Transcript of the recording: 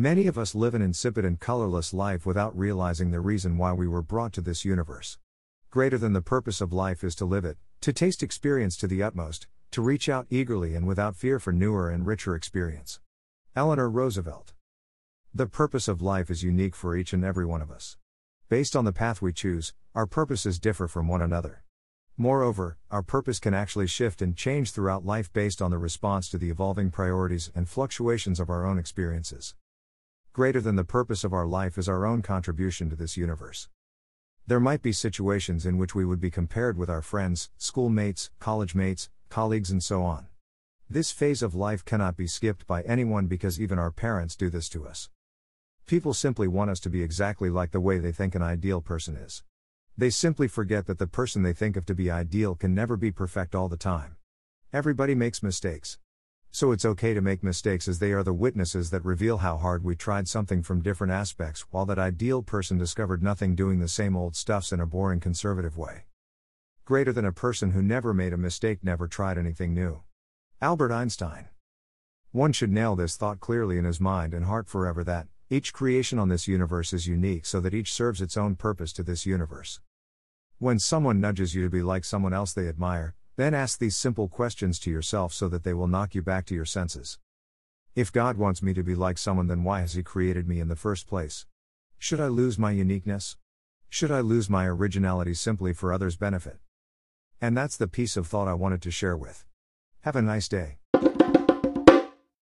Many of us live an insipid and colorless life without realizing the reason why we were brought to this universe. Greater than the purpose of life is to live it, to taste experience to the utmost, to reach out eagerly and without fear for newer and richer experience. Eleanor Roosevelt. The purpose of life is unique for each and every one of us. Based on the path we choose, our purposes differ from one another. Moreover, our purpose can actually shift and change throughout life based on the response to the evolving priorities and fluctuations of our own experiences. Greater than the purpose of our life is our own contribution to this universe. There might be situations in which we would be compared with our friends, schoolmates, college mates, colleagues, and so on. This phase of life cannot be skipped by anyone because even our parents do this to us. People simply want us to be exactly like the way they think an ideal person is. They simply forget that the person they think of to be ideal can never be perfect all the time. Everybody makes mistakes. So it's okay to make mistakes as they are the witnesses that reveal how hard we tried something from different aspects while that ideal person discovered nothing doing the same old stuffs in a boring conservative way. Greater than a person who never made a mistake never tried anything new. Albert Einstein. One should nail this thought clearly in his mind and heart forever that, each creation on this universe is unique so that each serves its own purpose to this universe. When someone nudges you to be like someone else they admire, then ask these simple questions to yourself so that they will knock you back to your senses. If God wants me to be like someone, then why has He created me in the first place? Should I lose my uniqueness? Should I lose my originality simply for others' benefit? And that's the piece of thought I wanted to share with. Have a nice day.